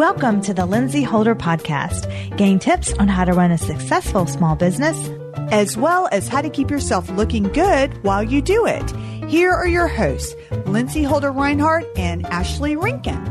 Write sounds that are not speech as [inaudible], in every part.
Welcome to the Lindsey Holder Podcast. Gain tips on how to run a successful small business, as well as how to keep yourself looking good while you do it. Here are your hosts, Lindsey Holder Reinhardt and Ashley Rinkin.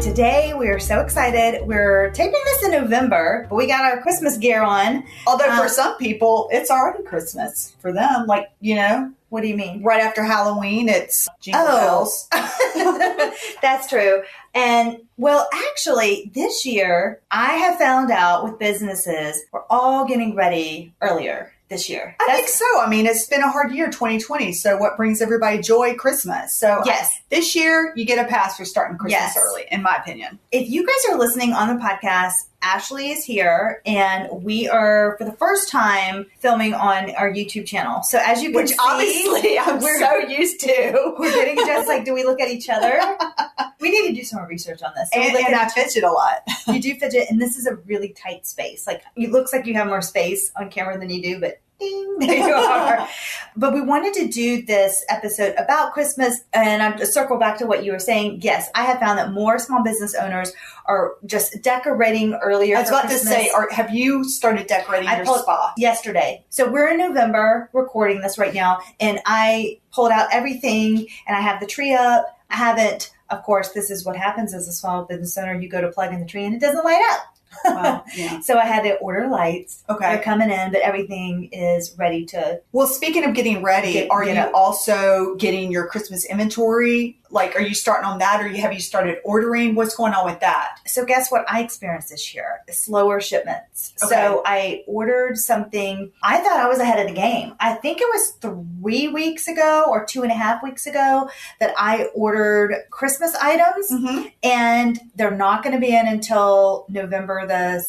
Today we are so excited. We're taping this in November, but we got our Christmas gear on. Although Um, for some people, it's already Christmas for them. Like, you know, What do you mean? right after Halloween, it's jingle Oh. bells. [laughs] [laughs] That's true. And well, actually, this year I have found out with businesses, we're all getting ready earlier this year. I That's- think so. I mean, it's been a hard year, 2020. So, what brings everybody joy? Christmas. So, Yes. this year you get a pass for starting Christmas Yes. early, in my opinion. if you guys are listening on the podcast, Ashley is here and we are for the first time filming on our YouTube channel. So as you can Which see, obviously I'm [laughs] we're- so used to. [laughs] we're getting just like, do we look at each other? [laughs] we need to do some more research on this. So And, and I fidget a lot. you do fidget, and this is a really tight space. Like it looks like you have more space on camera than you do, but ding, there you are. [laughs] but we wanted to do this episode about Christmas, and I'm to circle back to what you were saying. Yes, I have found that more small business owners are just decorating earlier. I was about to say, are, have you started decorating I your spa? yesterday. So we're in November recording this right now, and I pulled out everything and I have the tree up. I haven't, of course, this is what happens as a small business owner. You go to plug in the tree and it doesn't light up. Wow. [laughs] Yeah. So I had to order lights. Okay. They're coming in, but everything is ready to. Well, speaking of getting ready, Get- are get you up. also getting your Christmas inventory? Like, are you starting on that, or you have you started ordering? What's going on with that? So guess what I experienced this year? Slower shipments. Okay. So I ordered something. I thought I was ahead of the game. I think it was three weeks ago or two and a half weeks ago that I ordered Christmas items. Mm-hmm. and they're not going to be in until November the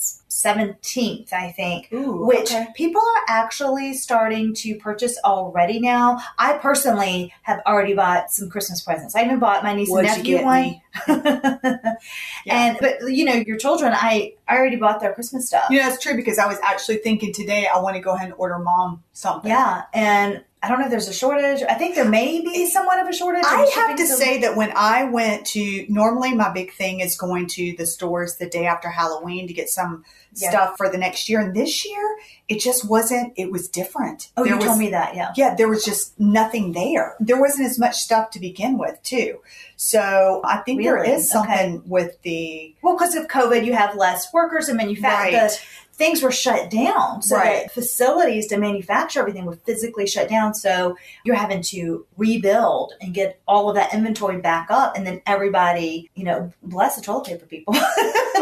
17th, I think. Ooh, Which okay. people are actually starting to purchase already now. I personally have already bought some Christmas presents. I even bought my niece What'd and nephew one. me? [laughs] And but you know, your children, I I already bought their Christmas stuff. You know, that's true because I was actually thinking today I want to go ahead and order mom something. Yeah, and I don't know if there's a shortage. I think there may be somewhat of a shortage. I have to say that when I went to, normally my big thing is going to the stores the day after Halloween to get some Yeah. stuff for the next year. And this year, it just wasn't, it was different. Oh, there you was, told me that, yeah. Yeah, there was just nothing there. There wasn't as much stuff to begin with, too. So I think there Really? is something with the, Well, because of COVID, you have less workers and manufacturing. Right. Things were shut down, so Right. the facilities to manufacture everything were physically shut down. So you're having to rebuild and get all of that inventory back up, and then everybody, you know, bless the toilet paper people. [laughs]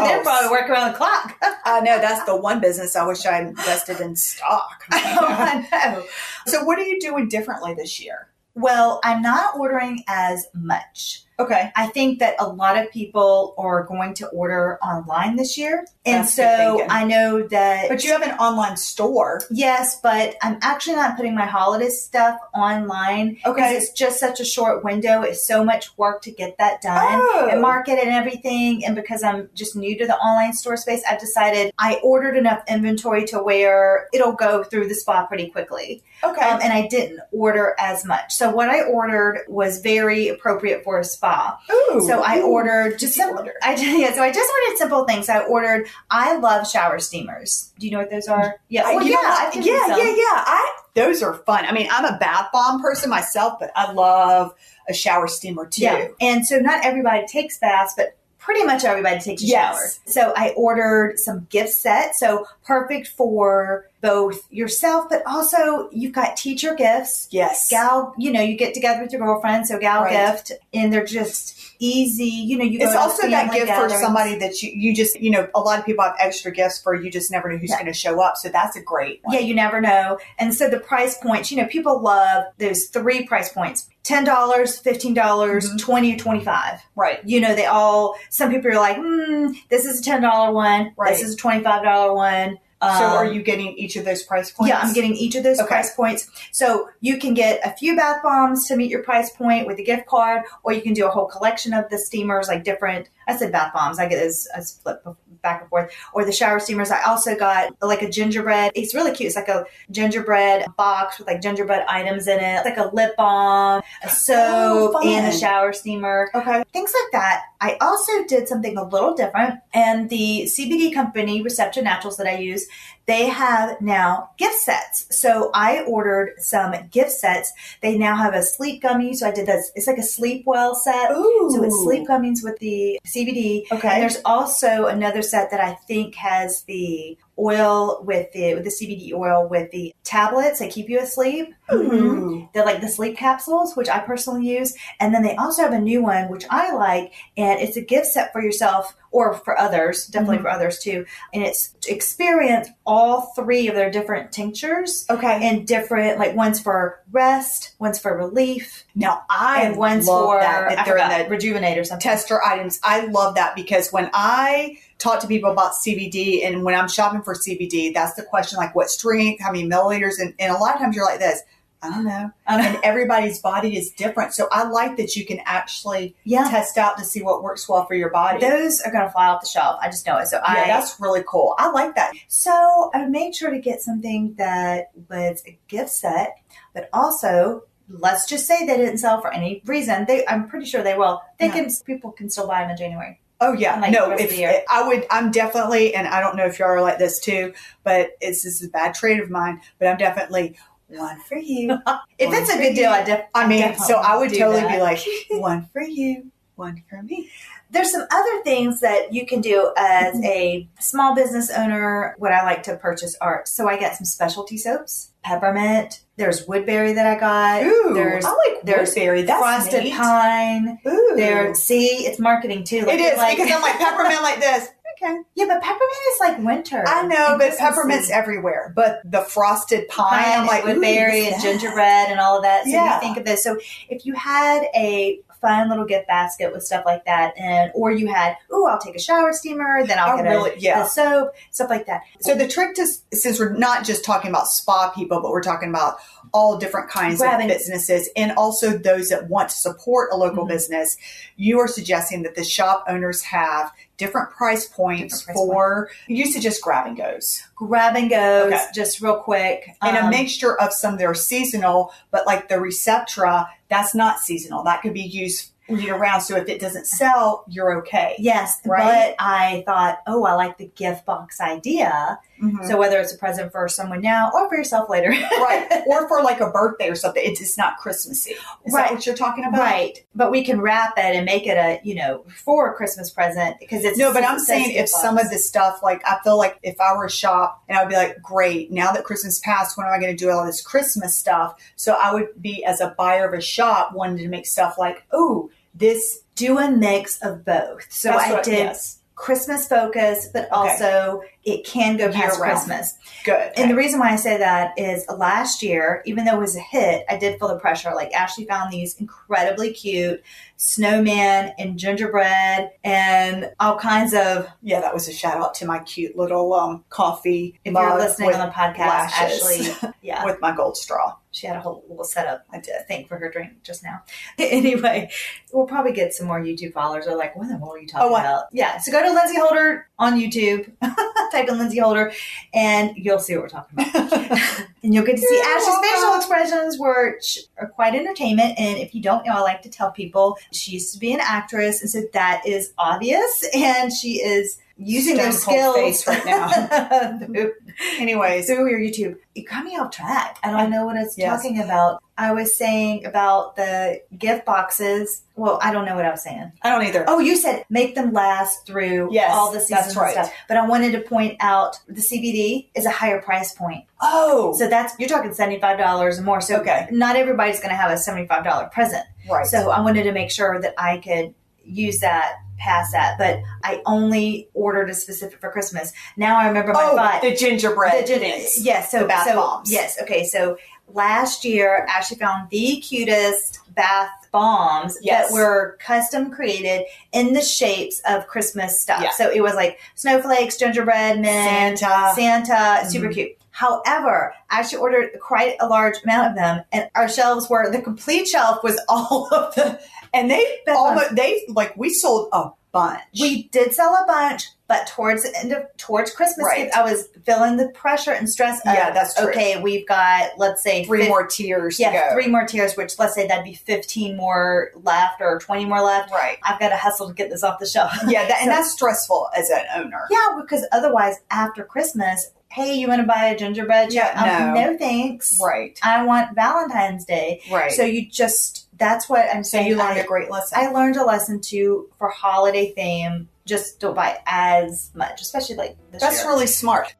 Oh, They're Oh, probably working around the clock. I know that's the one business I wish I invested in stock. [laughs] Oh, I know. so what are you doing differently this year? Well, I'm not ordering as much. Okay. I think that a lot of people are going to order online this year. And That's so. I know that But you have an online store. Yes, but I'm actually not putting my holiday stuff online Okay. it's just such a short window. It's so much work to get that done Oh. and market and everything. And because I'm just new to the online store space, I've decided I ordered enough inventory to where it'll go through the spa pretty quickly. Okay. Um, and I didn't order as much. So what I ordered was very appropriate for a spa. Ooh. So I Ooh. ordered just simple. order? I yeah. So I just ordered simple things. I ordered. I love shower steamers. Do you know what those are? Yeah. Well, yeah. I've yeah, yeah, yeah. I those are fun. I mean, I'm a bath bomb person myself, but I love a shower steamer too. Yeah. And so not everybody takes baths, but pretty much everybody takes a Yes. shower. So I ordered some gift sets. So perfect for both yourself, but also you've got teacher gifts. Yes. Gal, you know, you get together with your girlfriend, so gal Right. gift, and they're just easy. You know, you It's also that gift for somebody that you, you just, you know, a lot of people have extra gifts for you just never know who's Yeah. going to show up. So that's a great one. Yeah, you never know. And so the price points, you know, people love those three price points. $10, $15, dollars Mhm. 20 or 25 Right. You know, they all, some people are like, hmm, this is a $10 one. Right. This is a $25 one. So Um, are you getting each of those price points? Yeah, I'm getting each of those Okay. price points. So you can get a few bath bombs to meet your price point with a gift card, or you can do a whole collection of the steamers, like different. I said bath bombs. I get this I split back and forth. Or the shower steamers. I also got like a gingerbread. It's really cute. It's like a gingerbread box with like gingerbread items in it, like a lip balm, a oh, soap, Oh, and a shower steamer Okay. things like that. I also did something a little different, and the CBD company, Receptra Naturals, that I use, they have now gift sets. So I ordered some gift sets. They now have a sleep gummy. So I did this. It's like a sleep well set. Ooh. So it's sleep gummies with the CBD. Okay. And there's also another set that I think has the oil with the with the CBD oil with the tablets that keep you asleep. Ooh. They're like the sleep capsules, which I personally use. And then they also have a new one, which I like, and it's a gift set for yourself or for others, definitely Mhm. for others too. And it's to experience all three of their different tinctures Okay. and different, like one's for rest, one's for relief, now I and one's love for that, that I they're in the rejuvenate or something. tester items. I love that because when I talk to people about CBD and when I'm shopping for CBD, that's the question like what strength, how many milliliters, and, and a lot of times you're like this. I don't know. And everybody's body is different. So I like that you can actually yeah. test out to see what works well for your body. Those are going to fly off the shelf. I just know it. So yeah, I that's really cool. I like that. So I made sure to get something that was a gift set, but also let's just say they didn't sell for any reason. They, I'm pretty sure they will. They Yeah. can, people can still buy them in January. Oh yeah, Like no. If. I would, I'm definitely, and I don't know if y'all are like this too, but it's this is a bad trait of mine. But I'm definitely one for you. [laughs] If it's a good deal. I, def- I mean, definitely so I would totally that. be like [laughs] one for you, one for me. There's some other things that you can do as Mm-hmm. a small business owner. What I like to purchase are so I got some specialty soaps, peppermint. There's woodberry that I got. Ooh, there's I like there's woodberry. That's frosted neat. pine. Ooh, There, see, it's marketing too. Like, it is like- because I'm like peppermint like this. [laughs] Okay, yeah, but peppermint is like winter. I know, but peppermint's everywhere. But the frosted pine, pine I'm like woodberry and gingerbread and all of that. So Yeah. you think of this. So if you had a fun little gift basket with stuff like that, and or you had, oh, I'll take a shower steamer, then I'll I get really- a, yeah. a soap, stuff like that. So the trick to since we're not just talking about spa people, but we're talking about all different kinds Grabbing- of businesses and also those that want to support a local Mhm. business, you are suggesting that the shop owners have different price points Different price for you used to just grab and goes. Grab and goes, Okay. just real quick. And a Um, mixture of some that are seasonal, but like the Receptra, that's not seasonal. That could be used year round. So if it doesn't sell, you're okay. Yes, Right? but I thought, oh, I like the gift box idea. Mhm. So whether it's a present for someone now or for yourself later, [laughs] right. [laughs] Or for like a birthday or something. It's just not Christmassy. Is Right. that what you're talking about? Right, but we can wrap it and make it a you know for a Christmas present because it's No, but I'm saying if gift some of this stuff, like I feel like if I were a shop and I would be like, great, now that Christmas passed, when am I going to do all this Christmas stuff? So I would be as a buyer of a shop wanting to make stuff like, oh, this. do a mix of both. So That's I what- did yes. Christmas focus, but also it can go past. Christmas. Good. And the reason why I say that is last year, even though it was a hit, I did feel the pressure. Like Ashley found these incredibly cute snowman and gingerbread and all kinds of. yeah, that was a shout out to my cute little um, coffee If you're listening on the podcast, lashes. Ashley, [laughs] yeah, with my gold straw. She had a whole little setup. I think, for her drink just now. [laughs] anyway, we'll probably get some more YouTube followers. They're like, what the hell are you talking Oh, about? Yeah. So go to Lindsey Holder on YouTube, [laughs] type in Lindsey Holder, and you'll see what we're talking about. [laughs] and you'll get to see Ashley's facial expressions, which are quite entertainment. And if you don't know, I like to tell people she used to be an actress, and so that is obvious. And she is using those skills face right now. [laughs] Anyways, through your YouTube. It got me off track. I don't know what it's Yes. talking about. I was saying about the gift boxes. Well, I don't know what I was saying. I don't either. Oh, you said make them last through Yes, all the seasons that's right. and stuff. But I wanted to point out the CBD is a higher price point. Oh, So that's you're talking seventy five dollars and more. So Okay. not everybody's going to have a seventy five dollar present. right. So I wanted to make sure that I could use that past that. But I only ordered a specific for Christmas. Now I remember my oh, thought. the gingerbread The gin-. Yes, so bath so, bombs. Yes, okay. So last year, Ashley found the cutest bath bombs Yes. that were custom created in the shapes of Christmas stuff. Yeah. So it was like snowflakes, gingerbread men, Santa. Santa, super Mhm. cute. However, I actually ordered quite a large amount of them, and our shelves were the complete shelf was [laughs] all of the And they almost they like we sold a bunch. We did sell a bunch, but towards the end of towards Christmas, Right. I was feeling the pressure and stress. Of, Yeah, that's true. Okay, we've got let's say three fif- more tiers Yeah, to go. three more tiers. Which let's say that'd be fifteen more left or twenty more left. Right. I've got to hustle to get this off the shelf. [laughs] Yeah, that, and that's stressful as an owner. Yeah, because otherwise, after Christmas, hey, you want to buy a gingerbread? Yeah, Um, no. no thanks. Right. I want Valentine's Day. Right. So you just that's what I'm So saying. you learned I, a great lesson. I learned a lesson too for holiday theme. Just don't buy as much, especially like this that's year. really smart.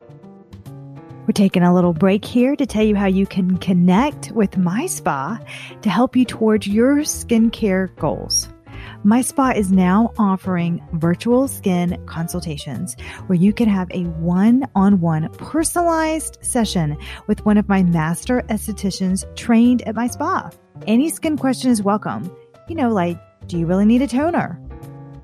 We're taking a little break here to tell you how you can connect with My Spa to help you towards your skincare goals. My Spa is now offering virtual skin consultations where you can have a one on one personalized session with one of my master estheticians trained at my spa. Any skin question is welcome. You know, like, do you really need a toner?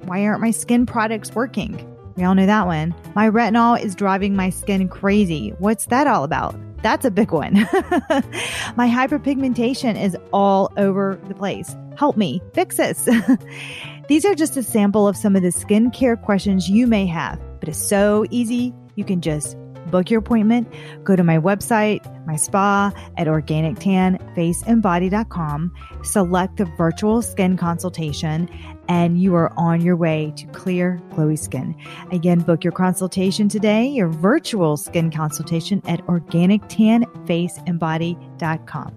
Why aren't my skin products working? We all know that one. My retinol is driving my skin crazy. What's that all about? That's a big one. [laughs] my hyperpigmentation is all over the place. Help me fix this. [laughs] These are just a sample of some of the skincare questions you may have, but it's so easy. You can just book your appointment, go to my website, my spa at organictanfaceandbody.com, select the virtual skin consultation, and you are on your way to clear, glowy skin. Again, book your consultation today, your virtual skin consultation at organictanfaceandbody.com.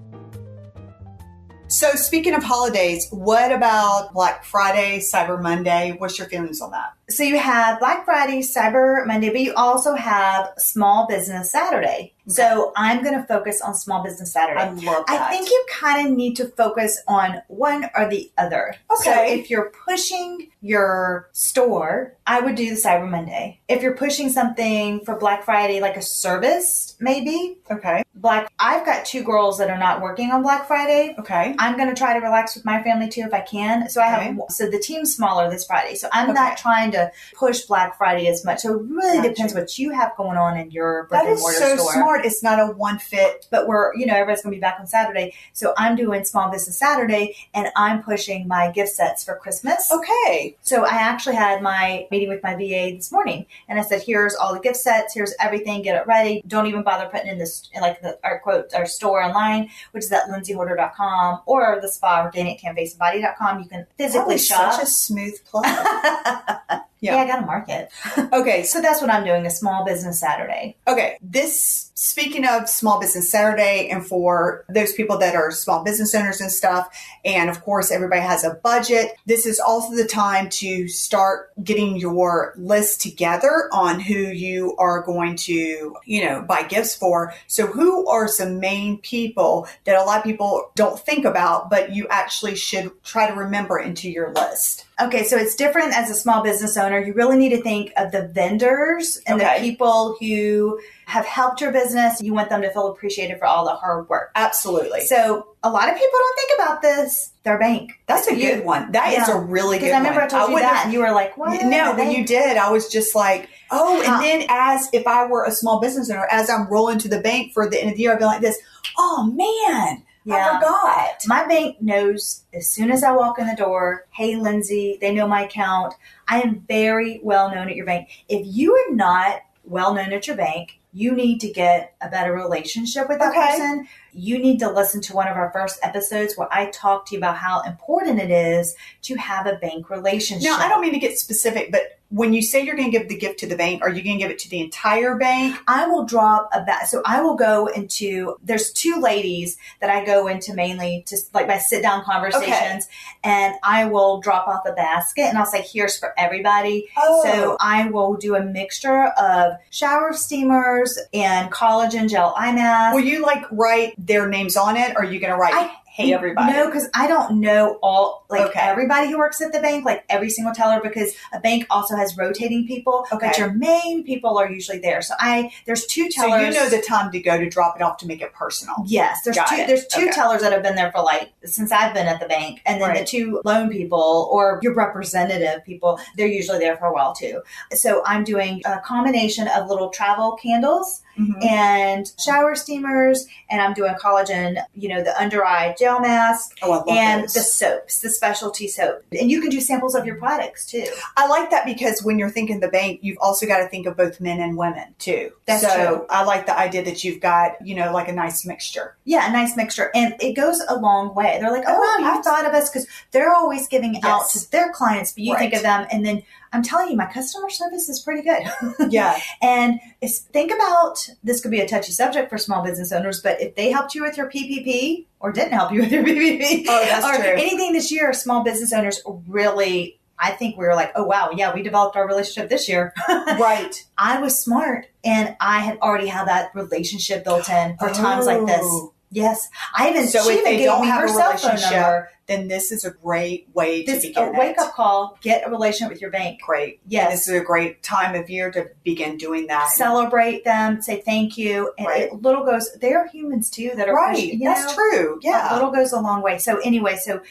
So speaking of holidays, what about Black Friday, Cyber Monday? What's your feelings on that? So you have Black Friday, Cyber Monday, but you also have Small Business Saturday. So I'm going to focus on Small Business Saturday. I love that. I think you kind of need to focus on one or the other. Okay. So Okay. if you're pushing your store, I would do the Cyber Monday. If you're pushing something for Black Friday, like a service, maybe Okay. Black. I've got two girls that are not working on Black Friday. Okay. I'm going to try to relax with my family too if I can. So I have Okay. so the team's smaller this Friday. So I'm Okay. not trying to push Black Friday as much. So it really Gotcha. depends what you have going on in your brick That and mortar so store smart. It's not a one fit. but we're you know everybody's going to be back on saturday so i'm doing small business saturday and i'm pushing my gift sets for christmas Okay. so i actually had my meeting with my va this morning and i said here's all the gift sets here's everything get it ready don't even bother putting in this like the our quote our store online which is at lindseyholder.com or the spa organic body.com you can physically shop such a smooth plug. [laughs] yeah. i gotta market [laughs] okay. so that's what i'm doing a small business saturday Okay, this speaking of Small Business Saturday, and for those people that are small business owners and stuff, and of course, everybody has a budget. This is also the time to start getting your list together on who you are going to, you know, buy gifts for. So, who are some main people that a lot of people don't think about, but you actually should try to remember into your list? Okay, so it's different as a small business owner. You really need to think of the vendors and Okay. the people who have helped your business. You want them to feel appreciated for all the hard work. Absolutely. So a lot of people don't think about this. Their bank. That's a You- good one. That is Yeah. a really good Because I remember one. I told you that, and you were like, "What?" No, when you did, I was just like, oh, How- and then as if I were a small business owner, as I'm rolling to the bank for the end of the year, I'd be like this, oh man, I Yeah. forgot. My bank knows as soon as I walk in the door, hey, Lindsey, they know my account. I am very well known at your bank. If you are not well known at your bank, you need to get a better relationship with that Okay. person. You need to listen to one of our first episodes where I talk to you about how important it is to have a bank relationship. Now, I don't mean to get specific, but when you say you're going to give the gift to the bank, are you going to give it to the entire bank? I will drop a bat. So I will go into, there's two ladies that I go into mainly to like my sit down conversations and I will drop off a basket and I'll say, here's for everybody. Oh. So I will do a mixture of shower steamers and collagen gel eye mask. Will you like write their names on it, or are you going to write, I- hey, everybody? No, because I don't know all like Okay. everybody who works at the bank, like every single teller, because a bank also has rotating people. Okay. But your main people are usually there. So I there's two tellers. So you know the time to go to drop it off to make it personal. Yes, there's Got two. it. There's two Okay. tellers that have been there for like since I've been at the bank, and then the two loan people or your representative people. They're usually there for a while too. So I'm doing a combination of little travel candles Mhm. and shower steamers, and I'm doing collagen. You know, the under eye gel mask, Oh, and those. the soaps, the specialty soap. And you can do samples of your products too. I like that because when you're thinking the bank, you've also got to think of both men and women too. That's so true. I like the idea that you've got, you know, like a nice mixture. Yeah, a nice mixture. And it goes a long way. They're like, oh, Oh, wow, you thought of us because they're always giving out to their clients, but you think of them. And then I'm telling you, my customer service is pretty good. [laughs] Yeah. And think about this could be a touchy subject for small business owners, but if they helped you with your PPP or didn't help you with your PPP, Oh, that's or true. anything this year, small business owners really, I think we were like, oh, wow, yeah, we developed our relationship this year. [laughs] right. I was smart and I had already had that relationship built in for times like this. Oh. Yes, I even So if they don't have a cell phone relationship, number. Then this is a great way This to a wake up call. Get a relationship with your bank. Great. And Yes, this is a great time of year to begin doing that. celebrate them. Say thank you. And Right. it little goes. They are humans too that are right. pushing, That's know? true. A Yeah. little goes a long way. So anyway, so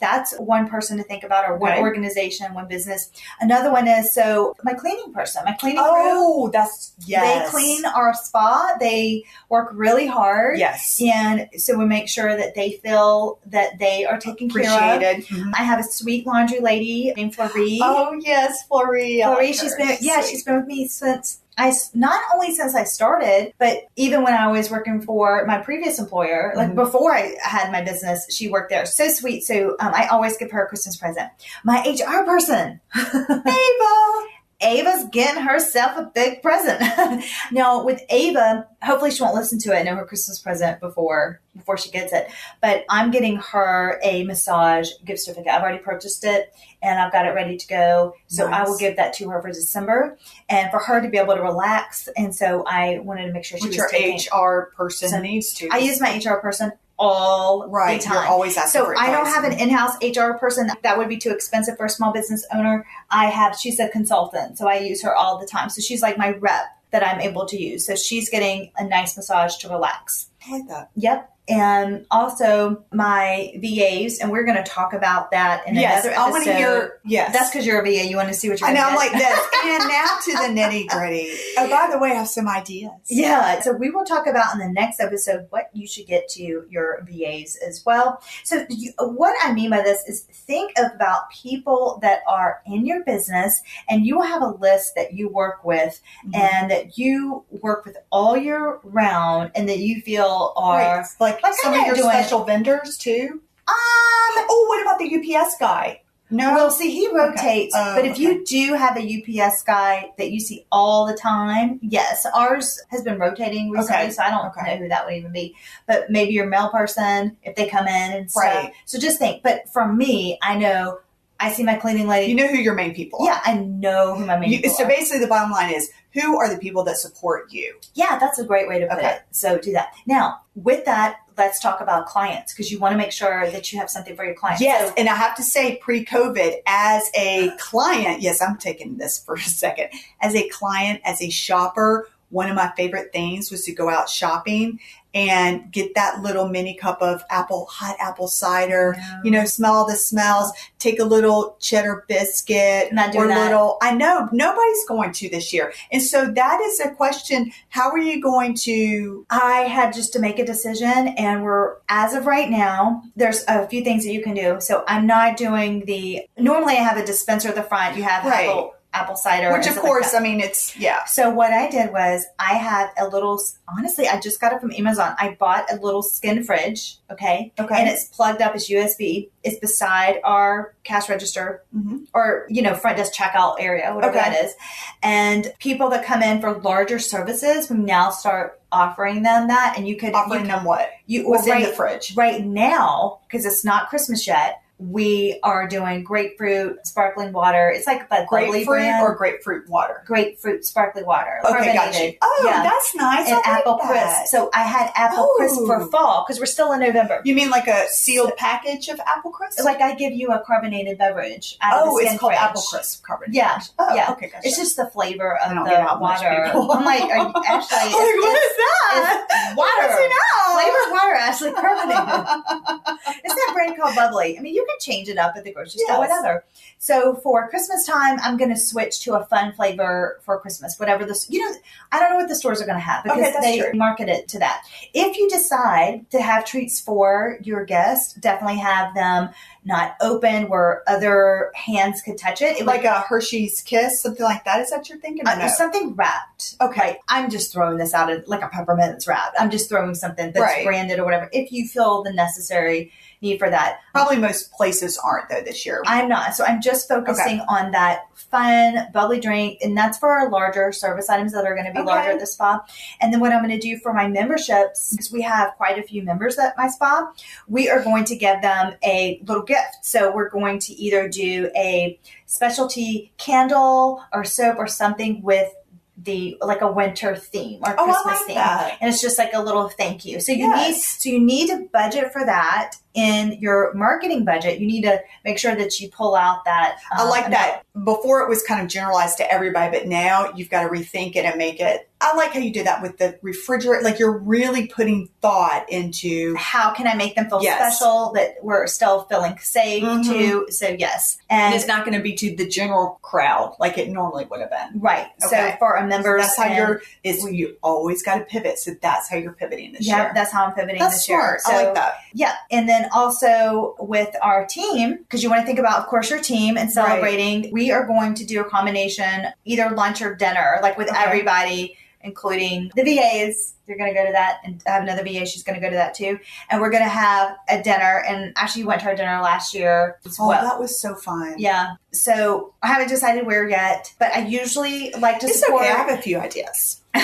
that's one person to think about, or one Okay. organization, one business. Another one is so my cleaning person, my cleaning crew. Oh, that's yes. They clean our spa. They work really hard. Yes. And so we make sure that they feel that they are taken care of. Appreciated. Mhm. I have a sweet laundry lady named Florrie. Oh yes, Florrie. I Florrie, like she's her. been yeah, she's been with me since I not only since I started, but even when I was working for my previous employer, like Mhm. before I had my business, she worked there. So sweet. So um, I always give her a Christmas present. My HR person, [laughs] Ava. Ava's getting herself a big present. [laughs] now with Ava, hopefully she won't listen to it and know her Christmas present before before she gets it. But I'm getting her a massage gift certificate. I've already purchased it and I've got it ready to go. So I will give that to her for December and for her to be able to relax. And so I wanted to make sure she Which was your taking. HR person So needs to. I use my HR person all right. the You're time. always asking So I don't have an in-house HR person. That would be too expensive for a small business owner. I have. She's a consultant, so I use her all the time. So she's like my rep that I'm able to use. So she's getting a nice massage to relax. I like that. Yep. And also my VAs, and we're going to talk about that in yes, another I episode. want to hear. Yes, That's because you're a VA. You want to see what you're. I know. I'm like this. and now to the nitty gritty. [laughs] Oh, by the way, I have some ideas. Yeah, so we will talk about in the next episode what you should get to your VAs as well. So, you, what I mean by this is think about people that are in your business and you will have a list that you work with Mhm. and that you work with all year round and that you feel are. Right. like, like some of your special vendors too. Um, Oh, what about the UPS guy? No. well, see, he rotates, Oh, but if okay. you do have a UPS guy that you see all the time, yes, ours has been rotating recently, Okay. so I don't Okay. know who that would even be. But maybe your mail person, if they come in and stuff. Right. So just think. But for me, I know I see my cleaning lady. you know who your main people are. yeah, I know who my main You, people so are. basically, the bottom line is who are the people that support you? Yeah, that's a great way to put Okay. it. So do that. Now, with that, let's talk about clients because you want to make sure that you have something for your clients. Yes, So- and I have to say, pre-COVID, as a client, yes, I'm taking this for a second. As a client, as a shopper, one of my favorite things was to go out shopping and get that little mini cup of apple hot apple cider. You know, smell all the smells. Take a little cheddar biscuit Not doing or that. little. I know nobody's going to this year, and so that is a question. How are you going to? I had just to make a decision, and we're as of right now. There's a few things that you can do. So I'm not doing the. Normally, I have a dispenser at the front. You have Right. apple apple cider, Which of stuff like course. I mean, it's yeah. So what I did was I had a little. Honestly, I just got it from Amazon. I bought a little skin fridge. Okay. Okay. And it's plugged up as USB. It's beside our cash register Mhm. or, you know, front desk checkout area, whatever Okay. that is. And people that come in for larger services, we now start offering them that. And you could, offering you, them what? you What's right, in the fridge? right now, because it's not Christmas yet, we are doing grapefruit, sparkling water. It's like the Grapefruit brand. or grapefruit water? grapefruit, sparkling water. Okay, got you. Oh, Yeah. that's nice. and I like apple that. crisp. So I had apple crisp for Oh. fall because we're still in November. You mean like a sealed package of apple crisp? Like I give you a carbonated beverage oh, it's called fridge. apple crisp carbonated. Yeah, Oh, yeah. Okay, gotcha. It's just the flavor of the water. I'm like, are you, [laughs] actually, like, it's, what it's, is that? it's water. Flavored water, actually carbonated. [laughs] Isn't that brand called Bubbly. I mean, you can change it up at the grocery store, whatever. So for Christmas time, I'm going to switch to a fun flavor for Christmas, whatever this, you know, I don't know what the stores are going to have because Okay, they true. market it to that. If you decide to have treats for your guests, definitely have them not open where other hands could touch it. It would- like a Hershey's Kiss, something like that. Is that you're thinking? Uh, no? something wrapped. Okay. I'm just throwing this out at like a peppermint that's wrapped. I'm just throwing something that's Right. branded or whatever. If you feel the necessary need for that, Probably most places aren't though this year. I'm not. So I'm just focusing on that fun, bubbly drink. And that's for our larger service items that are going to be Okay. larger at the spa. And then what I'm going to do for my memberships, because we have quite a few members at my spa, we are going to give them a little gift. So we're going to either do a specialty candle or soap or something with the like a winter theme or oh, Christmas like theme that. and it's just like a little thank you. So you Yes. need so you need to budget for that in your marketing budget. You need to make sure that you pull out that. I um, like amount. that. Before it was kind of generalized to everybody, but now you've got to rethink it and make it. I like how you did that with the refrigerator. Like you're really putting thought into. How can I make them feel Yes. special that we're still feeling safe Mhm. too? So yes, And and it's not going to be to the general crowd like it normally would have been. right. Okay. So for our members, That's how you're. Is you always got to pivot. So that's how you're pivoting this Yeah, year. that's how I'm pivoting That's this smart. year. So, I like that. Yeah, and then also with our team, because you want to think about, of course, your team and celebrating. We are going to do a combination, either lunch or dinner, like with Okay. everybody, including the VAs. They're going to go to that, and I have another VA. She's going to go to that too. And we're going to have a dinner. And actually, went to our dinner last year Oh, well. that was so fun. Yeah. So I haven't decided where yet, but I usually like to It's support. okay. I have a few ideas. [laughs]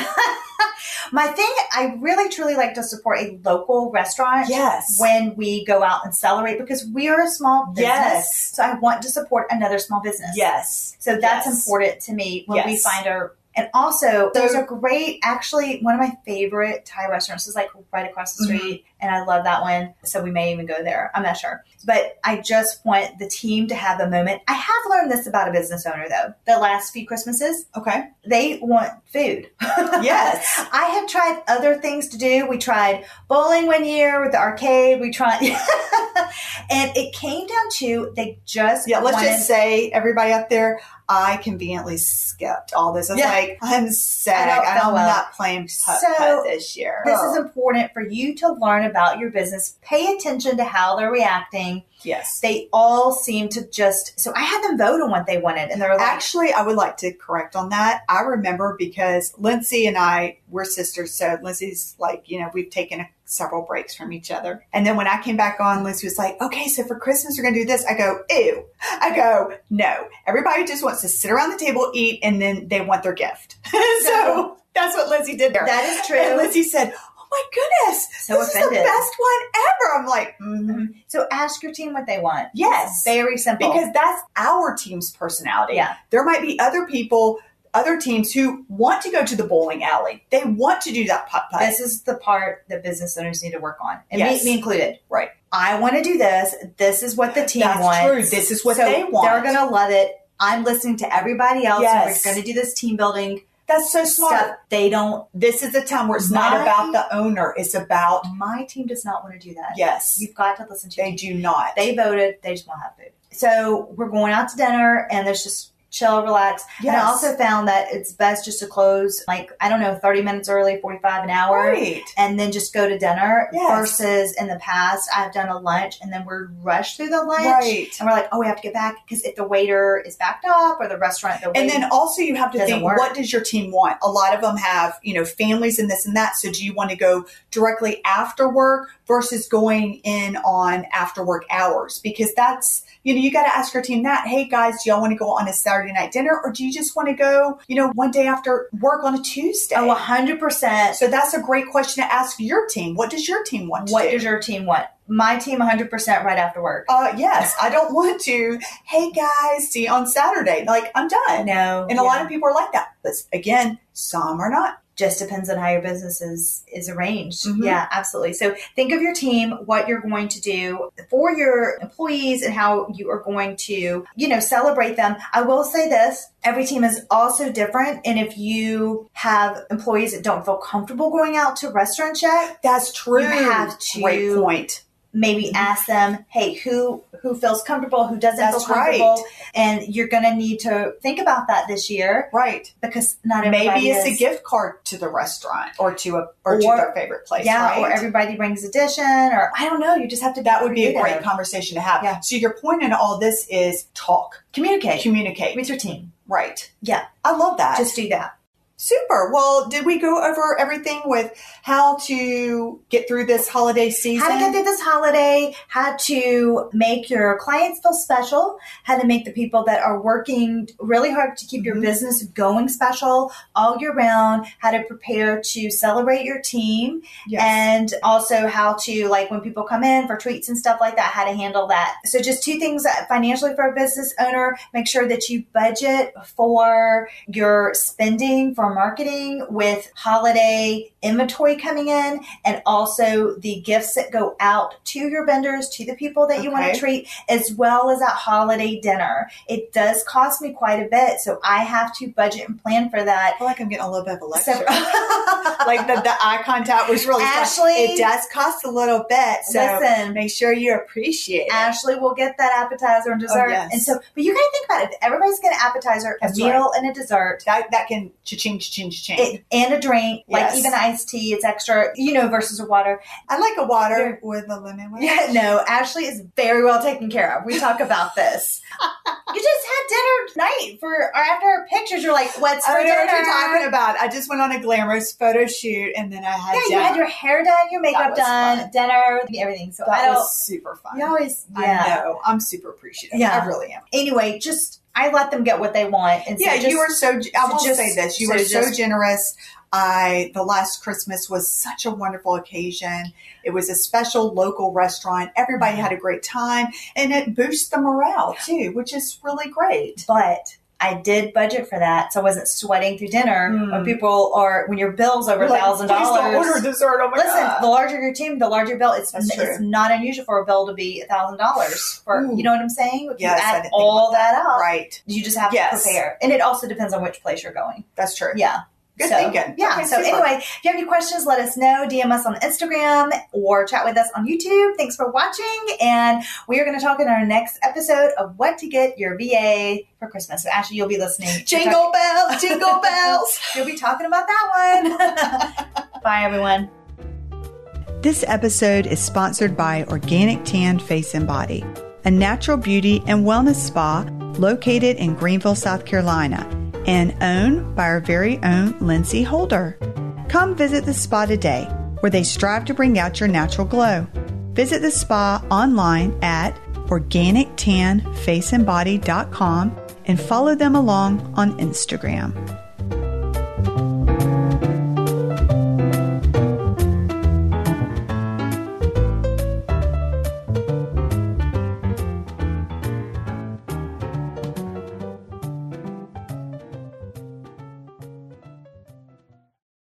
My thing, I really truly like to support a local restaurant Yes. when we go out and celebrate because we are a small business. Yes. So I want to support another small business. Yes. So that's Yes. important to me when we find our. And also, there's a great, actually, one of my favorite Thai restaurants is like right across the Mhm. street, and I love that one. So we may even go there. I'm not sure, but I just want the team to have a moment. I have learned this about a business owner though. The last few Christmases, Okay. they want food. [laughs] Yes. I have tried other things to do. We tried bowling one year with the arcade. We tried, [laughs] and it came down to they just Yeah, let's wanted, just say, everybody out there, I conveniently skipped all this. I was Yeah. like, I'm sad. I know it felt I'm well. not playing putt So, putt this year. This Oh, is important for you to learn about your business. Pay attention to how they're reacting. yes. They all seem to just. So I had them vote on what they wanted, and they're like, Actually, I would like to correct on that. I remember because Lindsey and I, we're sisters. So Lindsey's like, you know, we've taken a, several breaks from each other. And then when I came back on, Lindsey was like, okay, so for Christmas, we're going to do this. I go, ew. I go, no. Everybody just wants to sit around the table, eat, and then they want their gift. [laughs] so that's what Lindsey did there. "That is And true." Lindsey said, my goodness. So this is the best one ever. I'm like, mhm. So ask your team what they want. Yes. very simple. because that's our team's personality. Yeah. There might be other people, other teams who want to go to the bowling alley. They want to do that putt putt. This is the part that business owners need to work on, and Yes. me, me included. Right. I want to do this. This is what the team That's wants. true. This is what So they want. They're gonna love it. I'm listening to everybody else. Yes. We're gonna do this team building That's so smart. stuff. They don't. This is a time where it's not about the owner. It's about My team does not want to do that. yes. You've got to listen to. They do not. They voted. They just want to have food. So we're going out to dinner, and there's just chill, relax. And I also found that it's best just to close like I don't know, 30 minutes early, 45 an hour. right. and then just go to dinner Yes. versus in the past I've done a lunch and then we're rushed through the lunch Right. and we're like oh we have to get back because if the waiter is backed up or the restaurant the And then also you have to think, work. what does your team want? A lot of them have, you know, families and this and that. So do you want to go directly after work versus going in on after work hours? Because that's, you know, you got to ask your team that, hey guys, do y'all want to go on a Saturday night dinner or do you just want to go, you know, one day after work on a Tuesday? oh 100% so that's a great question to ask your team. What does your team want to what do? does your team want my team 100% right after work uh, yes, I don't want to, hey guys, see you on Saturday. Like, I'm done. no And a lot of people are like that. But again, some are not. Just depends on how your business is is arranged. Mhm. Yeah, absolutely. So think of your team, what you're going to do for your employees and how you are going to, you know, celebrate them. I will say this, every team is also different and if you have employees that don't feel comfortable going out to restaurant yet, That's true. You have to- Great point. Maybe Mm-hmm. ask them, hey, who who feels comfortable, who doesn't That's feel comfortable, right. and you're going to need to think about that this year Right. because not everybody Maybe it's is. a gift card to the restaurant or to a or, to their favorite place. yeah, right? or everybody brings addition, or I don't know. You just have to. that would be a great conversation to have. Yeah. So your point in all this is talk, communicate communicate. with your team. Right. Yeah, I love that. just do that. Super. Well, did we go over everything with how to get through this holiday season? How to get through this holiday, how to make your clients feel special, how to make the people that are working really hard to keep your Mhm. business going special all year round, how to prepare to celebrate your team, Yes. and also how to, like, when people come in for treats and stuff like that, how to handle that. So, just two things that financially for a business owner make sure that you budget for your spending for marketing with holiday inventory coming in and also the gifts that go out to your vendors, to the people that you want to treat, as well as that holiday dinner. It does cost me quite a bit, so I have to budget and plan for that. I feel like I'm getting a little bit of a lecture. So- [laughs] like the, the eye contact was really fun. Ashley- It does cost a little bit, so Listen. make sure you appreciate it. Ashley will get that appetizer and oh, dessert. Oh, yes. And so, but you got to think about it. If everybody's getting an appetizer, a That's meal, and a dessert, that that can cha-ching, cha-ching, cha-ching. it, and a drink, Yes. like even iced tea, it's extra, you know, versus a water. I like a water Yeah. with a lemon. [laughs] wedge. Yeah, no, Ashley is very well taken care of. We talk about this. [laughs] you just had dinner night for or after our pictures. You're like, what's for I know dinner? what you're talking about. I just went on a glamorous photo shoot and then I had Yeah, you had your hair done, your makeup done, fun. dinner, everything. So I that don't. was super fun. you always, I yeah. know. I'm super appreciative. Yeah. I really am. Anyway, just I let them get what they want, and so Yeah, just, you were so. I will just- say this: you so were so generous. I the last Christmas was such a wonderful occasion. It was a special local restaurant. Everybody mm-hmm. had a great time, and it boosts the morale too, which is really great. but I did budget for that, so I wasn't sweating through dinner. Mm. When people are when your bill's over a thousand please order dollars. dessert. Oh my Listen, god! the larger your team, the larger your bill. It's That's true. it's not unusual for a bill to be a thousand dollars for Ooh. you know what I'm saying. If Yes, you I add all that. that up, right, you just have Yes. to prepare, and it also depends on which place you're going. that's true. Yeah. Good so, thinking. Yeah. Okay, so super. anyway, if you have any questions, let us know. DM us on Instagram or chat with us on YouTube. Thanks for watching. And we are going to talk in our next episode of what to get your VA for Christmas. So Ashley, you'll be listening. Jingle bells, jingle [laughs] bells. You'll be talking about that one. [laughs] Bye, everyone. This episode is sponsored by Organic Tan Face and Body, a natural beauty and wellness spa located in Greenville, South Carolina, and owned by our very own Lindsey Holder. Come visit the spa today, where they strive to bring out your natural glow. Visit the spa online at organictanfaceandbody.com and follow them along on Instagram.